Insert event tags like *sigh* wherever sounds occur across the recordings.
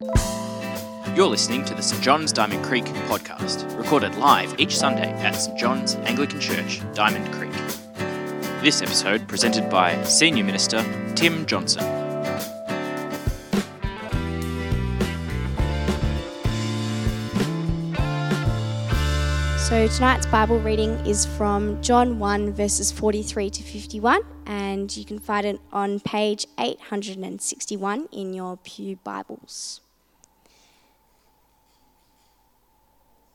You're listening to the St John's Diamond Creek podcast, recorded live each Sunday at St John's Anglican Church, Diamond Creek. This episode presented by Senior Minister Tim Johnson. So tonight's Bible reading is from John 1, verses 43 to 51, and you can find it on page 861 in your Pew Bibles.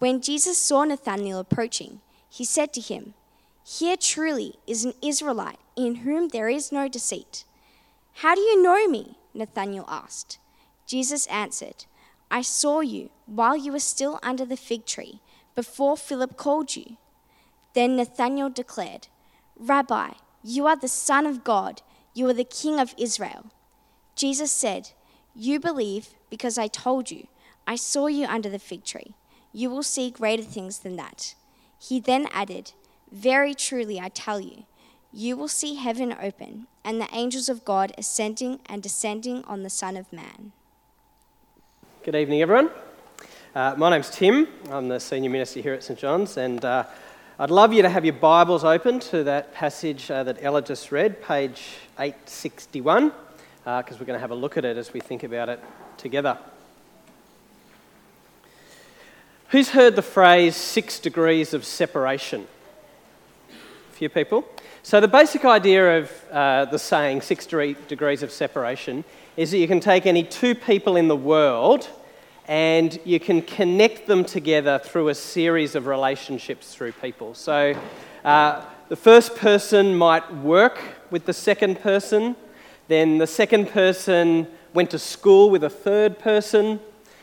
When Jesus saw Nathanael approaching, he said to him, Here truly is an Israelite in whom there is no deceit. How do you know me? Nathanael asked. Jesus answered, I saw you while you were still under the fig tree before Philip called you. Then Nathanael declared, Rabbi, you are the Son of God, you are the King of Israel. Jesus said, You believe because I told you, I saw you under the fig tree. You will see greater things than that. He then added, Very truly I tell you, you will see heaven open and the angels of God ascending and descending on the Son of Man. Good evening, everyone. Uh, my name's Tim. I'm the senior minister here at St John's, and uh, I'd love you to have your Bibles open to that passage uh, that Ella just read, page 861, because uh, we're going to have a look at it as we think about it together. Who's heard the phrase six degrees of separation? A few people. So, the basic idea of uh, the saying six degrees of separation is that you can take any two people in the world and you can connect them together through a series of relationships through people. So uh, the first person might work with the second person, then the second person went to school with a third person,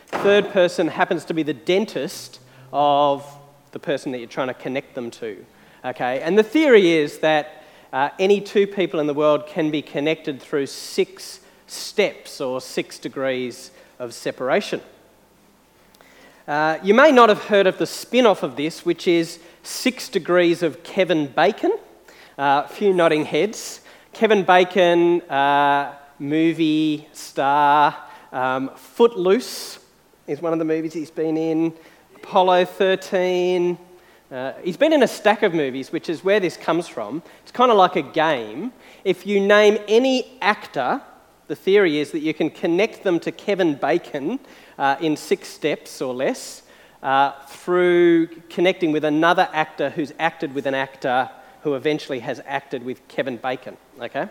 third person happens to be the dentist of the person that you're trying to connect them to. Okay, and the theory is that uh, any two people in the world can be connected through six steps or six degrees of separation. Uh, you may not have heard of the spin off of this, which is Six Degrees of Kevin Bacon. Uh, a few nodding heads. Kevin Bacon, uh, movie star. Um, Footloose is one of the movies he's been in. Apollo 13. Uh, he's been in a stack of movies, which is where this comes from. It's kind of like a game. If you name any actor, the theory is that you can connect them to Kevin Bacon uh, in six steps or less uh, through connecting with another actor who's acted with an actor who eventually has acted with Kevin Bacon. Okay?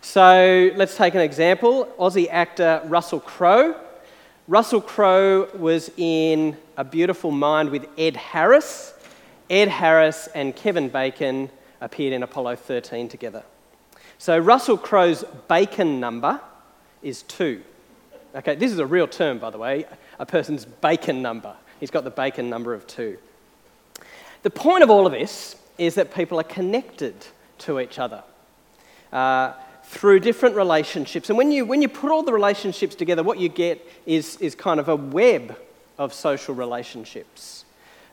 So let's take an example Aussie actor Russell Crowe. Russell Crowe was in A Beautiful Mind with Ed Harris. Ed Harris and Kevin Bacon appeared in Apollo 13 together. So Russell Crowe's Bacon number is two. Okay, this is a real term, by the way, a person's bacon number. He's got the bacon number of two. The point of all of this is that people are connected to each other uh, through different relationships. And when you, when you put all the relationships together, what you get is, is kind of a web of social relationships.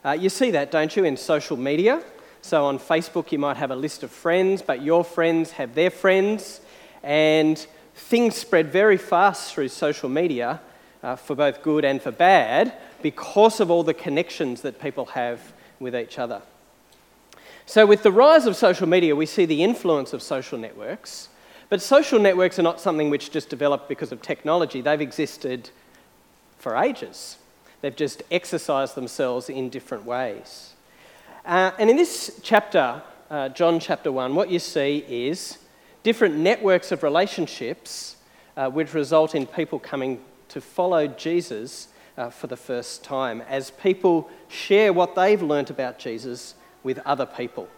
Uh, you see that, don't you, in social media? So on Facebook, you might have a list of friends, but your friends have their friends. And things spread very fast through social media uh, for both good and for bad because of all the connections that people have with each other. So, with the rise of social media, we see the influence of social networks. But social networks are not something which just developed because of technology, they've existed for ages. They've just exercised themselves in different ways. Uh, and in this chapter, uh, John chapter 1, what you see is different networks of relationships uh, which result in people coming to follow Jesus uh, for the first time as people share what they've learnt about Jesus with other people.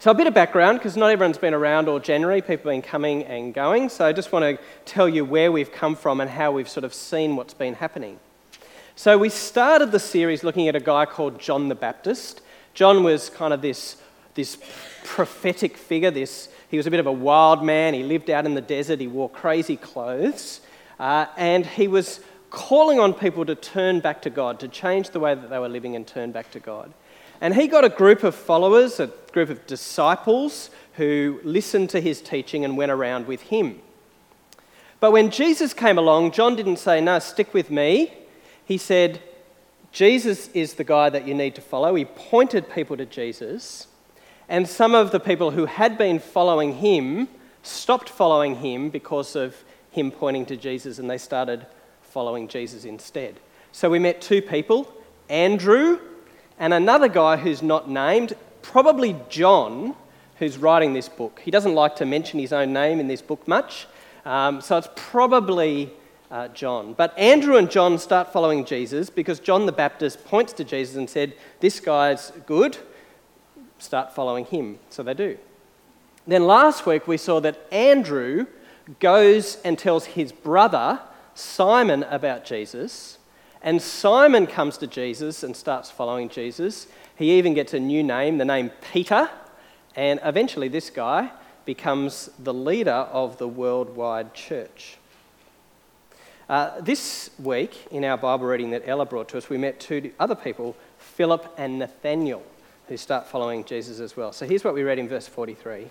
So, a bit of background, because not everyone's been around all January, people have been coming and going. So, I just want to tell you where we've come from and how we've sort of seen what's been happening. So, we started the series looking at a guy called John the Baptist. John was kind of this, this prophetic figure, this, he was a bit of a wild man. He lived out in the desert, he wore crazy clothes, uh, and he was calling on people to turn back to God, to change the way that they were living and turn back to God. And he got a group of followers, group of disciples who listened to his teaching and went around with him. But when Jesus came along, John didn't say, No, stick with me. He said, Jesus is the guy that you need to follow. He pointed people to Jesus. And some of the people who had been following him stopped following him because of him pointing to Jesus and they started following Jesus instead. So we met two people Andrew and another guy who's not named, probably John, who's writing this book. He doesn't like to mention his own name in this book much, um, so it's probably uh, John. But Andrew and John start following Jesus because John the Baptist points to Jesus and said, This guy's good, start following him. So they do. Then last week we saw that Andrew goes and tells his brother, Simon, about Jesus. And Simon comes to Jesus and starts following Jesus. He even gets a new name, the name Peter. And eventually, this guy becomes the leader of the worldwide church. Uh, this week, in our Bible reading that Ella brought to us, we met two other people, Philip and Nathaniel, who start following Jesus as well. So here's what we read in verse 43.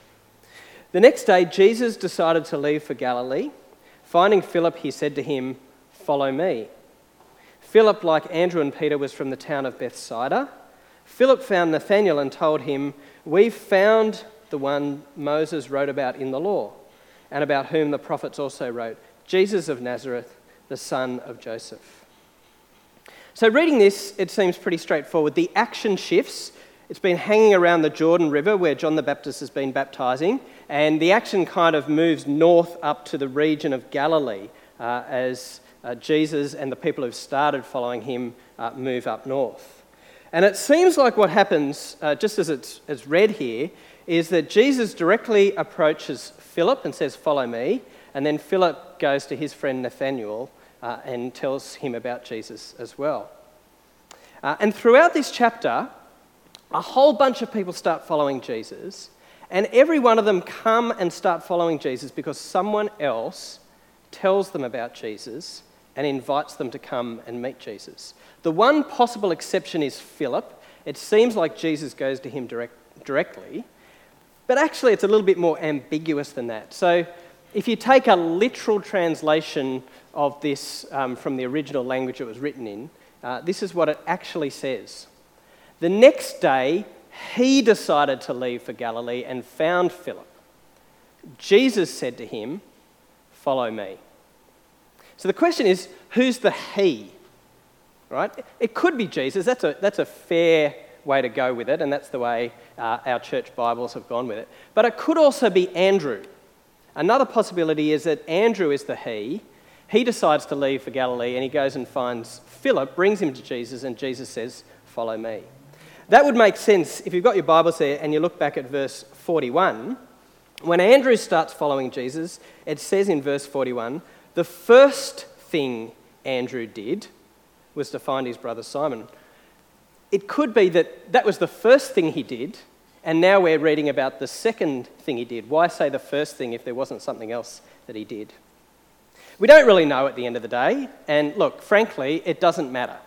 The next day, Jesus decided to leave for Galilee. Finding Philip, he said to him, Follow me. Philip, like Andrew and Peter, was from the town of Bethsaida. Philip found Nathanael and told him, We've found the one Moses wrote about in the law, and about whom the prophets also wrote, Jesus of Nazareth, the son of Joseph. So, reading this, it seems pretty straightforward. The action shifts. It's been hanging around the Jordan River where John the Baptist has been baptizing, and the action kind of moves north up to the region of Galilee uh, as uh, Jesus and the people who've started following him uh, move up north. And it seems like what happens, uh, just as it's, it's read here, is that Jesus directly approaches Philip and says, Follow me. And then Philip goes to his friend Nathanael uh, and tells him about Jesus as well. Uh, and throughout this chapter, a whole bunch of people start following Jesus, and every one of them come and start following Jesus because someone else tells them about Jesus and invites them to come and meet Jesus. The one possible exception is Philip. It seems like Jesus goes to him direct, directly, but actually it's a little bit more ambiguous than that. So if you take a literal translation of this um, from the original language it was written in, uh, this is what it actually says. The next day, he decided to leave for Galilee and found Philip. Jesus said to him, Follow me. So the question is who's the he? Right? It could be Jesus. That's a, that's a fair way to go with it, and that's the way uh, our church Bibles have gone with it. But it could also be Andrew. Another possibility is that Andrew is the he. He decides to leave for Galilee and he goes and finds Philip, brings him to Jesus, and Jesus says, Follow me. That would make sense if you've got your Bibles there and you look back at verse 41. When Andrew starts following Jesus, it says in verse 41 the first thing Andrew did was to find his brother Simon. It could be that that was the first thing he did, and now we're reading about the second thing he did. Why say the first thing if there wasn't something else that he did? We don't really know at the end of the day, and look, frankly, it doesn't matter.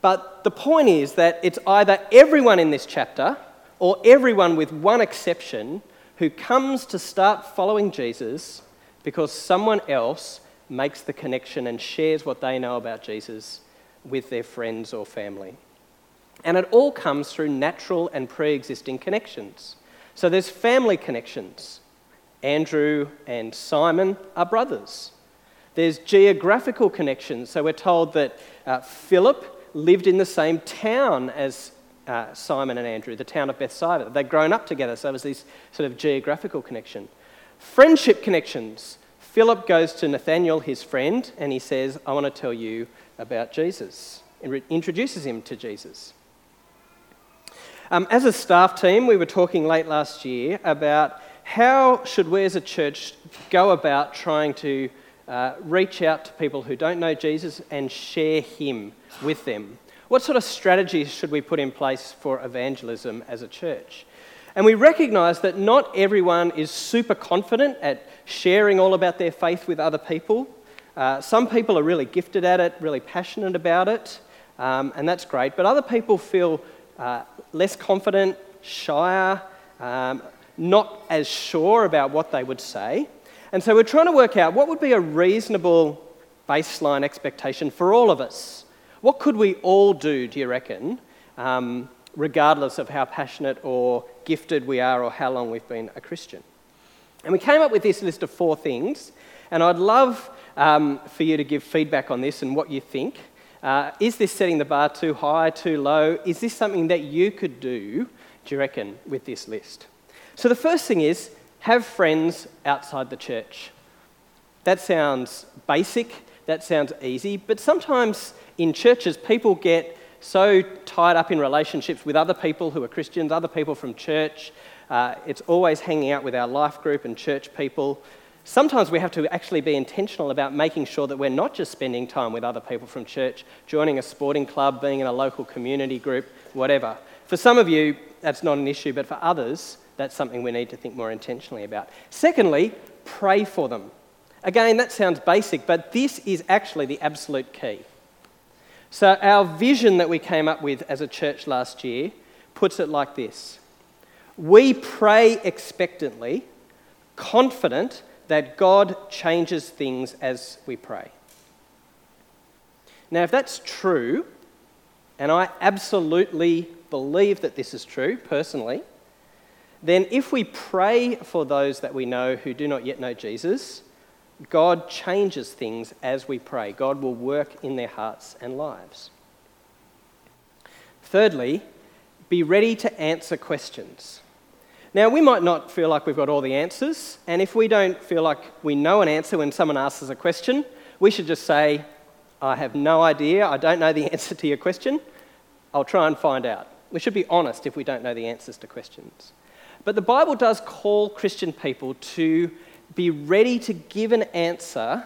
But the point is that it's either everyone in this chapter or everyone with one exception who comes to start following Jesus because someone else makes the connection and shares what they know about Jesus with their friends or family. And it all comes through natural and pre existing connections. So there's family connections. Andrew and Simon are brothers. There's geographical connections. So we're told that uh, Philip lived in the same town as uh, Simon and Andrew, the town of Bethsaida. They'd grown up together, so there was this sort of geographical connection. Friendship connections. Philip goes to Nathanael, his friend, and he says, I want to tell you about Jesus, and re- introduces him to Jesus. Um, as a staff team, we were talking late last year about how should we as a church go about trying to uh, reach out to people who don't know Jesus and share Him with them. What sort of strategies should we put in place for evangelism as a church? And we recognise that not everyone is super confident at sharing all about their faith with other people. Uh, some people are really gifted at it, really passionate about it, um, and that's great. But other people feel uh, less confident, shyer, um, not as sure about what they would say. And so we're trying to work out what would be a reasonable baseline expectation for all of us. What could we all do, do you reckon, um, regardless of how passionate or gifted we are or how long we've been a Christian? And we came up with this list of four things, and I'd love um, for you to give feedback on this and what you think. Uh, is this setting the bar too high, too low? Is this something that you could do, do you reckon, with this list? So the first thing is have friends outside the church. That sounds basic, that sounds easy, but sometimes in churches people get so tied up in relationships with other people who are Christians, other people from church. Uh, it's always hanging out with our life group and church people. Sometimes we have to actually be intentional about making sure that we're not just spending time with other people from church, joining a sporting club, being in a local community group, whatever. For some of you, that's not an issue, but for others, that's something we need to think more intentionally about. Secondly, pray for them. Again, that sounds basic, but this is actually the absolute key. So, our vision that we came up with as a church last year puts it like this We pray expectantly, confident that God changes things as we pray. Now, if that's true, and I absolutely believe that this is true personally, then if we pray for those that we know who do not yet know Jesus, God changes things as we pray. God will work in their hearts and lives. Thirdly, be ready to answer questions. Now, we might not feel like we've got all the answers, and if we don't feel like we know an answer when someone asks us a question, we should just say, I have no idea, I don't know the *laughs* answer to your question, I'll try and find out. We should be honest if we don't know the answers to questions. But the Bible does call Christian people to be ready to give an answer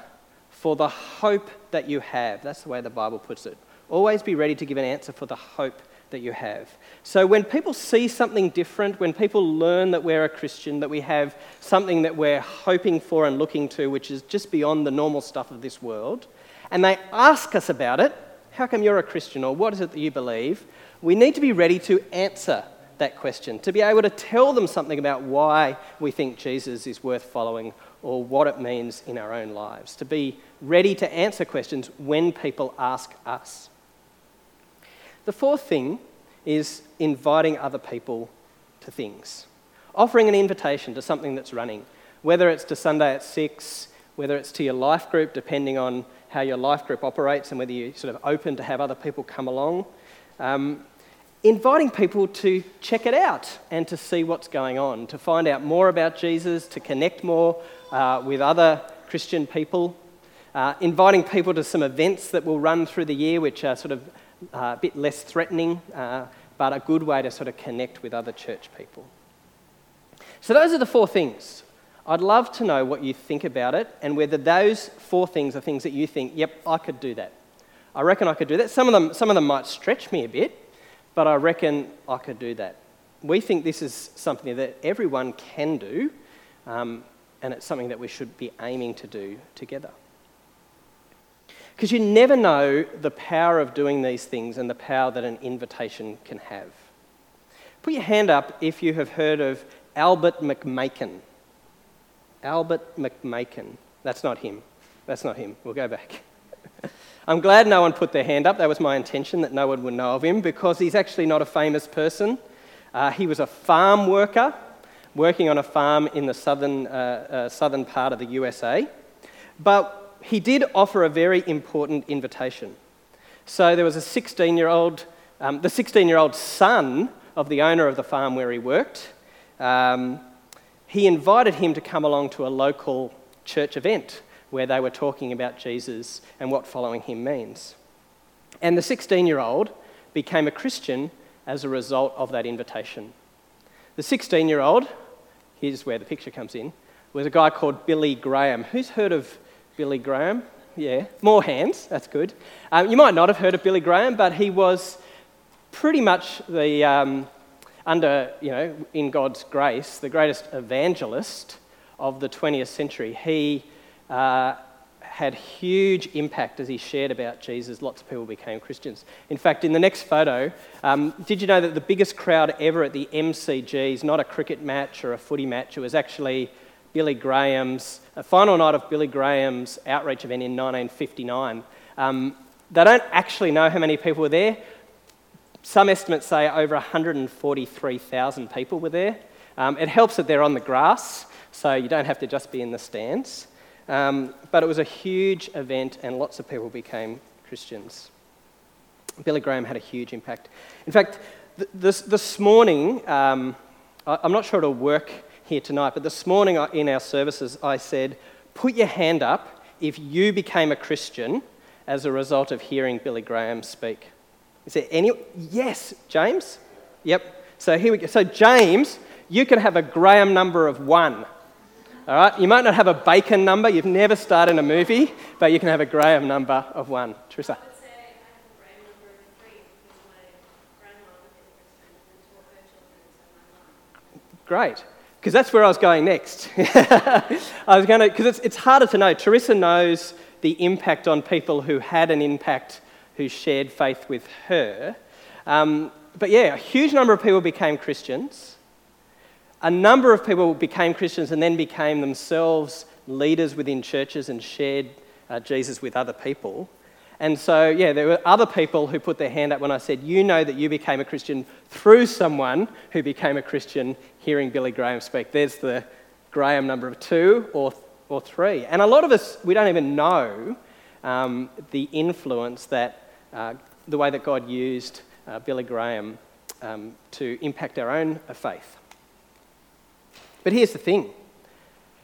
for the hope that you have. That's the way the Bible puts it. Always be ready to give an answer for the hope that you have. So when people see something different, when people learn that we're a Christian, that we have something that we're hoping for and looking to, which is just beyond the normal stuff of this world, and they ask us about it, how come you're a Christian or what is it that you believe? We need to be ready to answer that question, to be able to tell them something about why we think Jesus is worth following or what it means in our own lives, to be ready to answer questions when people ask us. The fourth thing is inviting other people to things, offering an invitation to something that's running, whether it's to Sunday at 6, whether it's to your life group, depending on how your life group operates and whether you're sort of open to have other people come along. Um, inviting people to check it out and to see what's going on, to find out more about Jesus, to connect more uh, with other Christian people, uh, inviting people to some events that will run through the year, which are sort of uh, a bit less threatening, uh, but a good way to sort of connect with other church people. So, those are the four things. I'd love to know what you think about it and whether those four things are things that you think, yep, I could do that. I reckon I could do that. Some of them, some of them might stretch me a bit, but I reckon I could do that. We think this is something that everyone can do, um, and it's something that we should be aiming to do together. Because you never know the power of doing these things and the power that an invitation can have. Put your hand up if you have heard of Albert McMakin. Albert McMakin. That's not him. That's not him. We'll go back. I'm glad no one put their hand up. That was my intention, that no one would know of him, because he's actually not a famous person. Uh, he was a farm worker working on a farm in the southern, uh, uh, southern part of the USA. But he did offer a very important invitation. So there was a 16 year old, um, the 16 year old son of the owner of the farm where he worked. Um, he invited him to come along to a local church event where they were talking about Jesus and what following him means. And the 16 year old became a Christian as a result of that invitation. The 16 year old, here's where the picture comes in, was a guy called Billy Graham. Who's heard of Billy Graham? Yeah, more hands, that's good. Um, you might not have heard of Billy Graham, but he was pretty much the, um, under, you know, in God's grace, the greatest evangelist of the 20th century. He uh, had huge impact as he shared about Jesus. Lots of people became Christians. In fact, in the next photo, um, did you know that the biggest crowd ever at the MCG is not a cricket match or a footy match? It was actually Billy Graham's, a final night of Billy Graham's outreach event in 1959. Um, they don't actually know how many people were there. Some estimates say over 143,000 people were there. Um, it helps that they're on the grass, so you don't have to just be in the stands. Um, but it was a huge event, and lots of people became Christians. Billy Graham had a huge impact. In fact, th- this, this morning, um, I, I'm not sure it'll work here tonight, but this morning in our services, I said, Put your hand up if you became a Christian as a result of hearing Billy Graham speak. Is there any? Yes, James? Yep. So here we go. So, James, you can have a Graham number of one. All right? You might not have a bacon number, you've never starred in a movie, but you can have a Graham number of one. Teresa. Great because that's where I was going next. *laughs* I was going to, because it's, it's harder to know. Teresa knows the impact on people who had an impact who shared faith with her. Um, but yeah, a huge number of people became Christians. A number of people became Christians and then became themselves leaders within churches and shared uh, Jesus with other people. And so, yeah, there were other people who put their hand up when I said, You know that you became a Christian through someone who became a Christian hearing Billy Graham speak. There's the Graham number of two or, or three. And a lot of us, we don't even know um, the influence that, uh, the way that God used uh, Billy Graham um, to impact our own faith. But here's the thing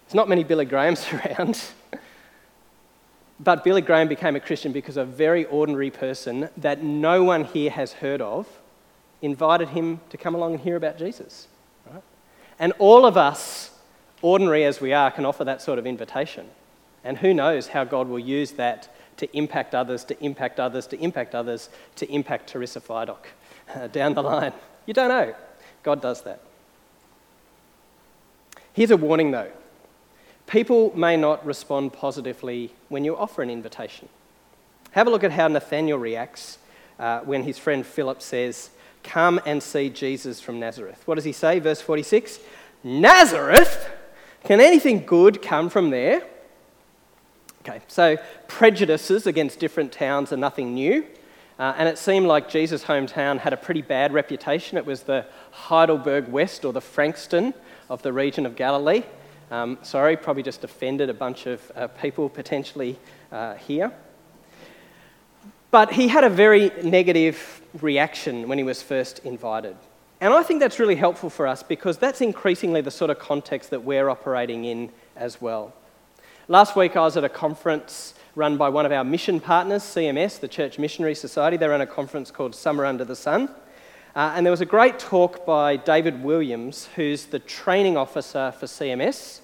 there's not many Billy Grahams *laughs* around. But Billy Graham became a Christian because a very ordinary person that no one here has heard of invited him to come along and hear about Jesus. Right? And all of us, ordinary as we are, can offer that sort of invitation. And who knows how God will use that to impact others, to impact others, to impact others, to impact Teresa Fidock uh, down the line. You don't know. God does that. Here's a warning though People may not respond positively when you offer an invitation. Have a look at how Nathaniel reacts uh, when his friend Philip says, Come and see Jesus from Nazareth. What does he say? Verse 46 Nazareth? Can anything good come from there? Okay, so prejudices against different towns are nothing new. Uh, and it seemed like Jesus' hometown had a pretty bad reputation. It was the Heidelberg West or the Frankston of the region of Galilee. Um, sorry, probably just offended a bunch of uh, people potentially uh, here. But he had a very negative reaction when he was first invited. And I think that's really helpful for us because that's increasingly the sort of context that we're operating in as well. Last week I was at a conference run by one of our mission partners, CMS, the Church Missionary Society. They ran a conference called Summer Under the Sun. Uh, and there was a great talk by David Williams, who's the training officer for CMS.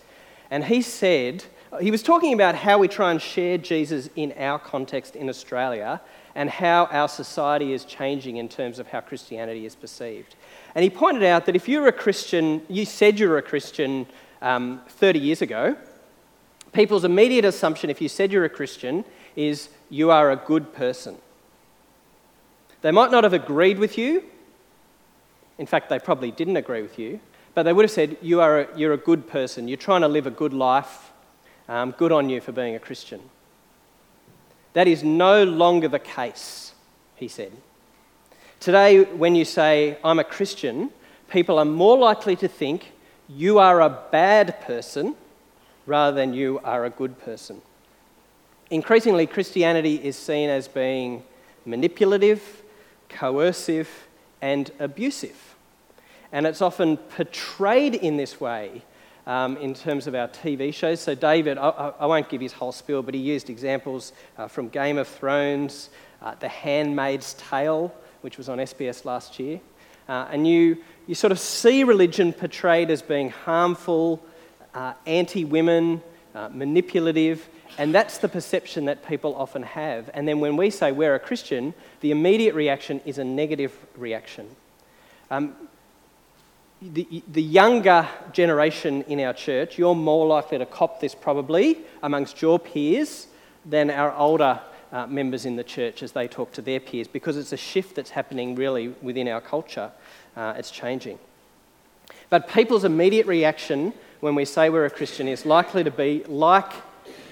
And he said, he was talking about how we try and share Jesus in our context in Australia and how our society is changing in terms of how Christianity is perceived. And he pointed out that if you're a Christian, you said you were a Christian um, 30 years ago, people's immediate assumption, if you said you're a Christian, is you are a good person. They might not have agreed with you, in fact, they probably didn't agree with you, but they would have said, you are a, You're a good person. You're trying to live a good life. Um, good on you for being a Christian. That is no longer the case, he said. Today, when you say, I'm a Christian, people are more likely to think you are a bad person rather than you are a good person. Increasingly, Christianity is seen as being manipulative, coercive, and abusive. And it's often portrayed in this way um, in terms of our TV shows. So, David, I, I, won't give his whole spiel, but he used examples uh, from Game of Thrones, uh, The Handmaid's Tale, which was on SBS last year. uh, and you, you sort of see religion portrayed as being harmful, uh, anti women, uh, manipulative, and that's the perception that people often have. And then when we say we're a Christian, the immediate reaction is a negative reaction. Um, the, the younger generation in our church, you're more likely to cop this probably amongst your peers than our older uh, members in the church as they talk to their peers because it's a shift that's happening really within our culture. Uh, it's changing. But people's immediate reaction when we say we're a Christian is likely to be like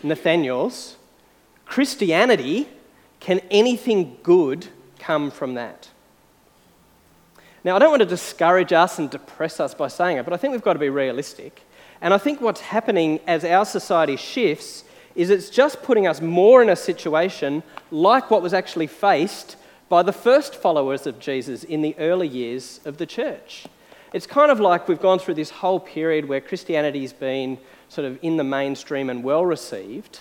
Nathaniel's Christianity, can anything good come from that? Now, I don't want to discourage us and depress us by saying it, but I think we've got to be realistic. And I think what's happening as our society shifts is it's just putting us more in a situation like what was actually faced by the first followers of Jesus in the early years of the church. It's kind of like we've gone through this whole period where Christianity's been sort of in the mainstream and well received,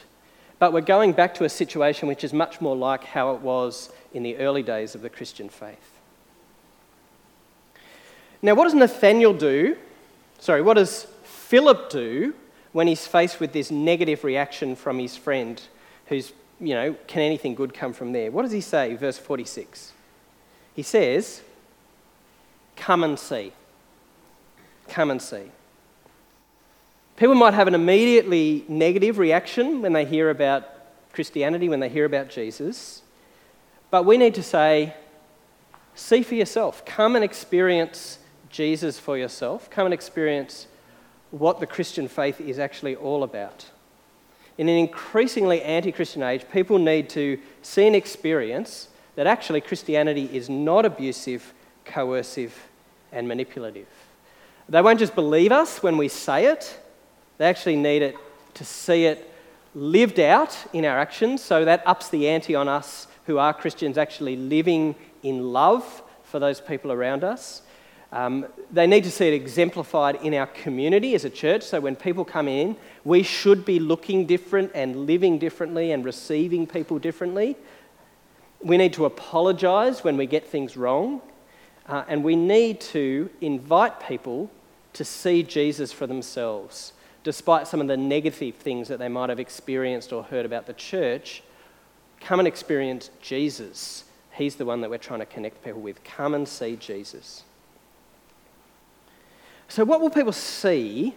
but we're going back to a situation which is much more like how it was in the early days of the Christian faith. Now, what does Nathaniel do? Sorry, what does Philip do when he's faced with this negative reaction from his friend who's, you know, can anything good come from there? What does he say? Verse 46. He says, Come and see. Come and see. People might have an immediately negative reaction when they hear about Christianity, when they hear about Jesus. But we need to say, see for yourself. Come and experience Jesus for yourself. Come and experience what the Christian faith is actually all about. In an increasingly anti Christian age, people need to see and experience that actually Christianity is not abusive, coercive, and manipulative. They won't just believe us when we say it, they actually need it to see it lived out in our actions, so that ups the ante on us who are Christians actually living in love for those people around us. Um, they need to see it exemplified in our community as a church. So when people come in, we should be looking different and living differently and receiving people differently. We need to apologise when we get things wrong. Uh, and we need to invite people to see Jesus for themselves despite some of the negative things that they might have experienced or heard about the church, come and experience Jesus. He's the one that we're trying to connect people with. Come and see Jesus. So, what will people see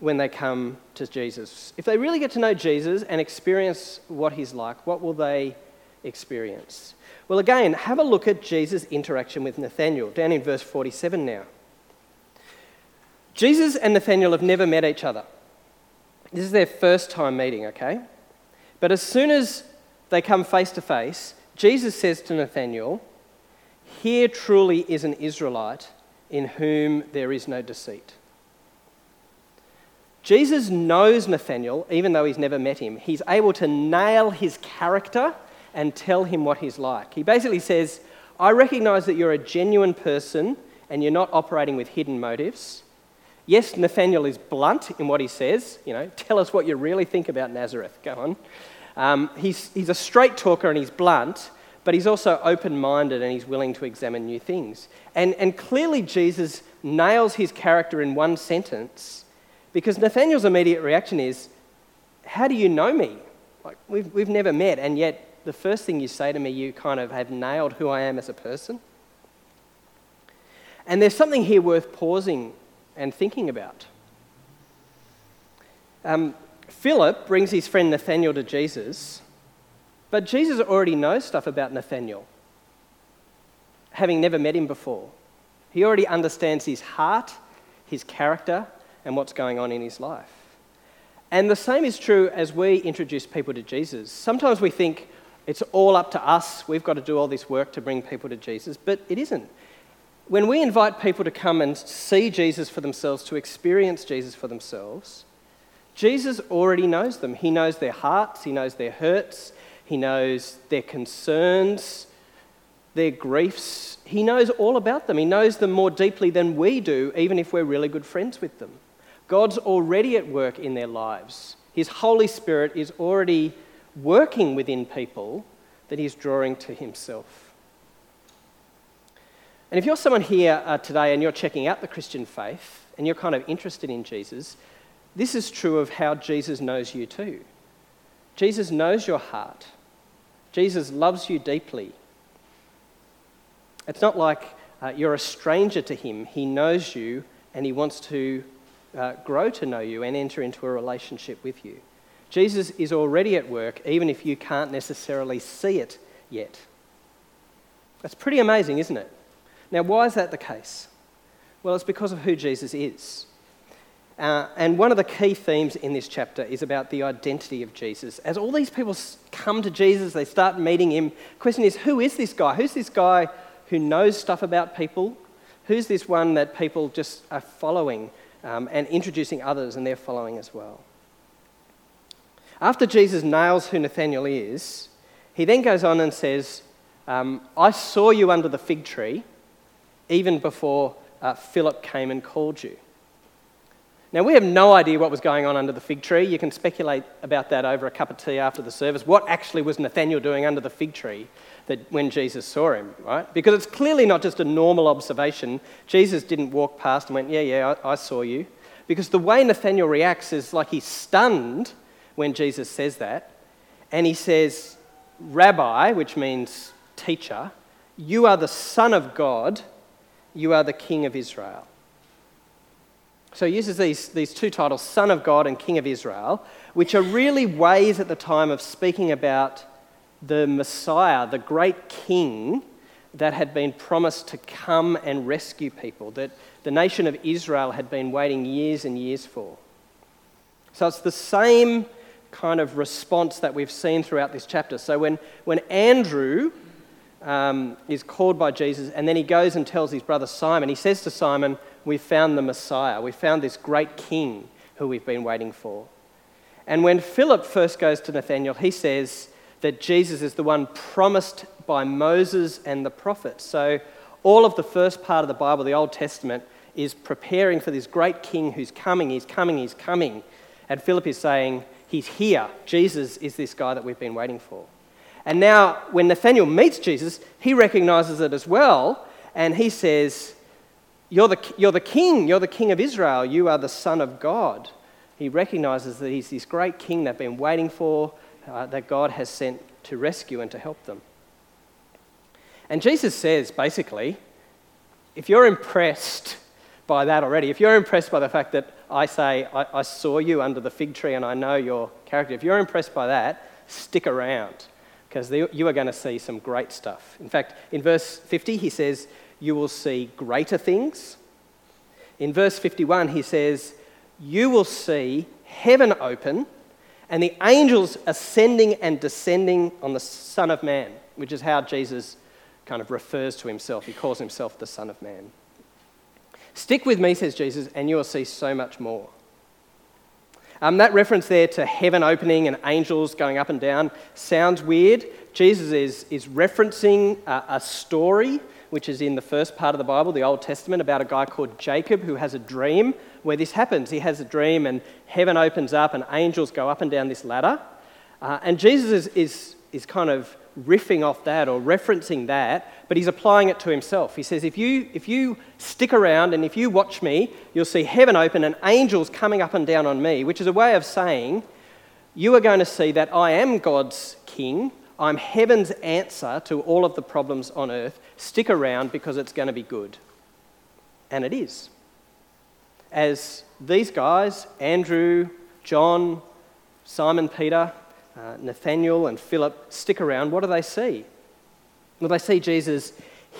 when they come to Jesus? If they really get to know Jesus and experience what he's like, what will they experience? Well, again, have a look at Jesus' interaction with Nathanael, down in verse 47 now. Jesus and Nathaniel have never met each other. This is their first time meeting, okay? But as soon as they come face to face, Jesus says to Nathaniel, Here truly is an Israelite in whom there is no deceit. Jesus knows Nathaniel, even though he's never met him. He's able to nail his character and tell him what he's like. He basically says, I recognize that you're a genuine person and you're not operating with hidden motives. Yes, Nathaniel is blunt in what he says. You know, tell us what you really think about Nazareth. Go on. Um, he's, he's a straight talker and he's blunt, but he's also open minded and he's willing to examine new things. And, and clearly, Jesus nails his character in one sentence because Nathaniel's immediate reaction is, How do you know me? Like, we've, we've never met, and yet the first thing you say to me, you kind of have nailed who I am as a person. And there's something here worth pausing and thinking about. Um, Philip brings his friend Nathaniel to Jesus, but Jesus already knows stuff about Nathaniel, having never met him before. He already understands his heart, his character, and what's going on in his life. And the same is true as we introduce people to Jesus. Sometimes we think it's all up to us, we've got to do all this work to bring people to Jesus, but it isn't. When we invite people to come and see Jesus for themselves, to experience Jesus for themselves, Jesus already knows them. He knows their hearts, He knows their hurts, He knows their concerns, their griefs. He knows all about them. He knows them more deeply than we do, even if we're really good friends with them. God's already at work in their lives. His Holy Spirit is already working within people that He's drawing to Himself. And if you're someone here uh, today and you're checking out the Christian faith and you're kind of interested in Jesus, this is true of how Jesus knows you too. Jesus knows your heart. Jesus loves you deeply. It's not like uh, you're a stranger to him. He knows you and he wants to uh, grow to know you and enter into a relationship with you. Jesus is already at work, even if you can't necessarily see it yet. That's pretty amazing, isn't it? Now, why is that the case? Well, it's because of who Jesus is. Uh, and one of the key themes in this chapter is about the identity of Jesus. As all these people come to Jesus, they start meeting him. The question is who is this guy? Who's this guy who knows stuff about people? Who's this one that people just are following um, and introducing others and they're following as well? After Jesus nails who Nathanael is, he then goes on and says, um, I saw you under the fig tree even before uh, Philip came and called you. Now, we have no idea what was going on under the fig tree. You can speculate about that over a cup of tea after the service. What actually was Nathaniel doing under the fig tree that when Jesus saw him, right? Because it's clearly not just a normal observation. Jesus didn't walk past and went, Yeah, yeah, I, I saw you. Because the way Nathaniel reacts is like he's stunned when Jesus says that. And he says, Rabbi, which means teacher, you are the Son of God, you are the King of Israel. So he uses these, these two titles, Son of God and King of Israel, which are really ways at the time of speaking about the Messiah, the great King that had been promised to come and rescue people, that the nation of Israel had been waiting years and years for. So it's the same kind of response that we've seen throughout this chapter. So when, when Andrew um, is called by Jesus and then he goes and tells his brother Simon, he says to Simon, We've found the Messiah. We've found this great king who we've been waiting for. And when Philip first goes to Nathanael, he says that Jesus is the one promised by Moses and the prophets. So all of the first part of the Bible, the Old Testament, is preparing for this great king who's coming, he's coming, he's coming. And Philip is saying, He's here. Jesus is this guy that we've been waiting for. And now, when Nathanael meets Jesus, he recognizes it as well, and he says, you're the, you're the king, you're the king of Israel, you are the son of God. He recognizes that he's this great king they've been waiting for, uh, that God has sent to rescue and to help them. And Jesus says, basically, if you're impressed by that already, if you're impressed by the fact that I say, I, I saw you under the fig tree and I know your character, if you're impressed by that, stick around because you are going to see some great stuff. In fact, in verse 50, he says, You will see greater things. In verse 51, he says, You will see heaven open and the angels ascending and descending on the Son of Man, which is how Jesus kind of refers to himself. He calls himself the Son of Man. Stick with me, says Jesus, and you will see so much more. Um, that reference there to heaven opening and angels going up and down sounds weird. Jesus is, is referencing a, a story which is in the first part of the Bible, the Old Testament, about a guy called Jacob who has a dream where this happens. He has a dream and heaven opens up and angels go up and down this ladder. Uh, and Jesus is, is, is kind of riffing off that or referencing that, but he's applying it to himself. He says, if you, if you stick around and if you watch me, you'll see heaven open and angels coming up and down on me, which is a way of saying, you are going to see that I am God's king. I'm heaven's answer to all of the problems on earth. Stick around because it's going to be good. And it is. As these guys, Andrew, John, Simon Peter, uh, Nathaniel and Philip stick around, what do they see? Well, they see Jesus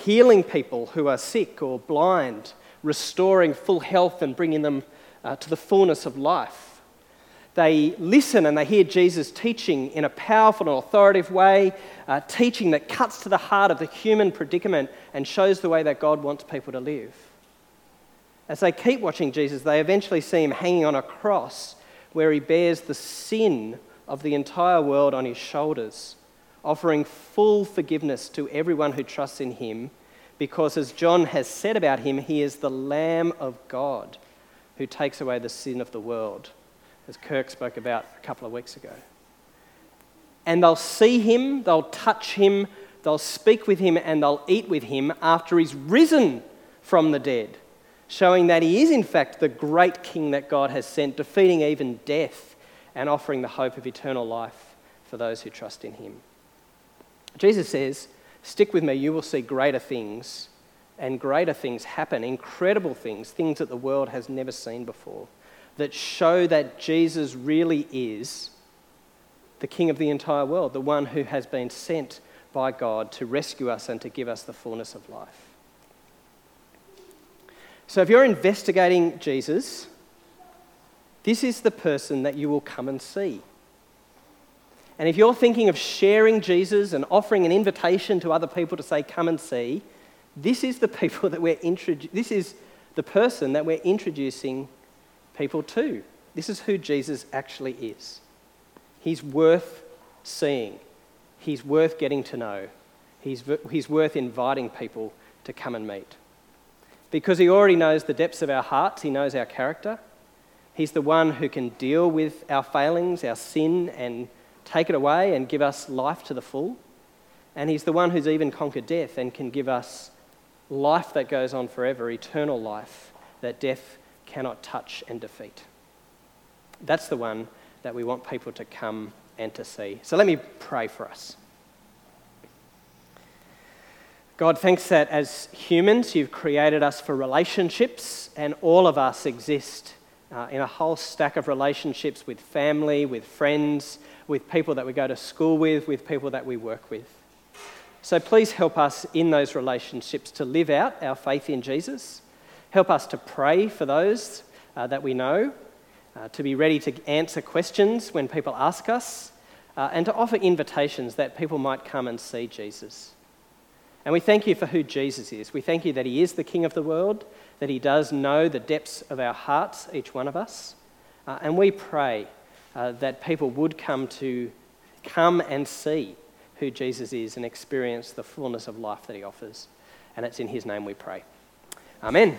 healing people who are sick or blind, restoring full health and bringing them uh, to the fullness of life. They listen and they hear Jesus teaching in a powerful and authoritative way, uh, teaching that cuts to the heart of the human predicament and shows the way that God wants people to live. As they keep watching Jesus, they eventually see him hanging on a cross where he bears the sin of the entire world on his shoulders, offering full forgiveness to everyone who trusts in him, because as John has said about him, he is the Lamb of God who takes away the sin of the world, as Kirk spoke about a couple of weeks ago. And they'll see him, they'll touch him, They'll speak with him and they'll eat with him after he's risen from the dead, showing that he is, in fact, the great king that God has sent, defeating even death and offering the hope of eternal life for those who trust in him. Jesus says, Stick with me, you will see greater things, and greater things happen, incredible things, things that the world has never seen before, that show that Jesus really is the King of the entire world, the one who has been sent by God to rescue us and to give us the fullness of life. So, if you're investigating Jesus, this is the person that you will come and see. And if you're thinking of sharing Jesus and offering an invitation to other people to say, come and see, this is the people *laughs* that we're introdu- this is the person that we're introducing people too. This is who Jesus actually is. He's worth seeing. He's worth getting to know. He's, he's worth inviting people to come and meet. Because he already knows the depths of our hearts, he knows our character. He's the one who can deal with our failings, our sin, and take it away and give us life to the full. And He's the one who's even conquered death and can give us life that goes on forever, eternal life that death cannot touch and defeat. That's the one that we want people to come and to see. So let me pray for us. God, thanks that as humans you've created us for relationships, and all of us exist uh, in a whole stack of relationships with family, with friends, with people that we go to school with, with people that we work with. So please help us in those relationships to live out our faith in Jesus. Help us to pray for those uh, that we know, uh, to be ready to answer questions when people ask us, uh, and to offer invitations that people might come and see Jesus. And we thank you for who Jesus is. We thank you that he is the King of the world, that he does know the depths of our hearts, each one of us. Uh, and we pray uh, that people would come to come and see who Jesus is and experience the fullness of life that he offers. And it's in his name we pray. Amen.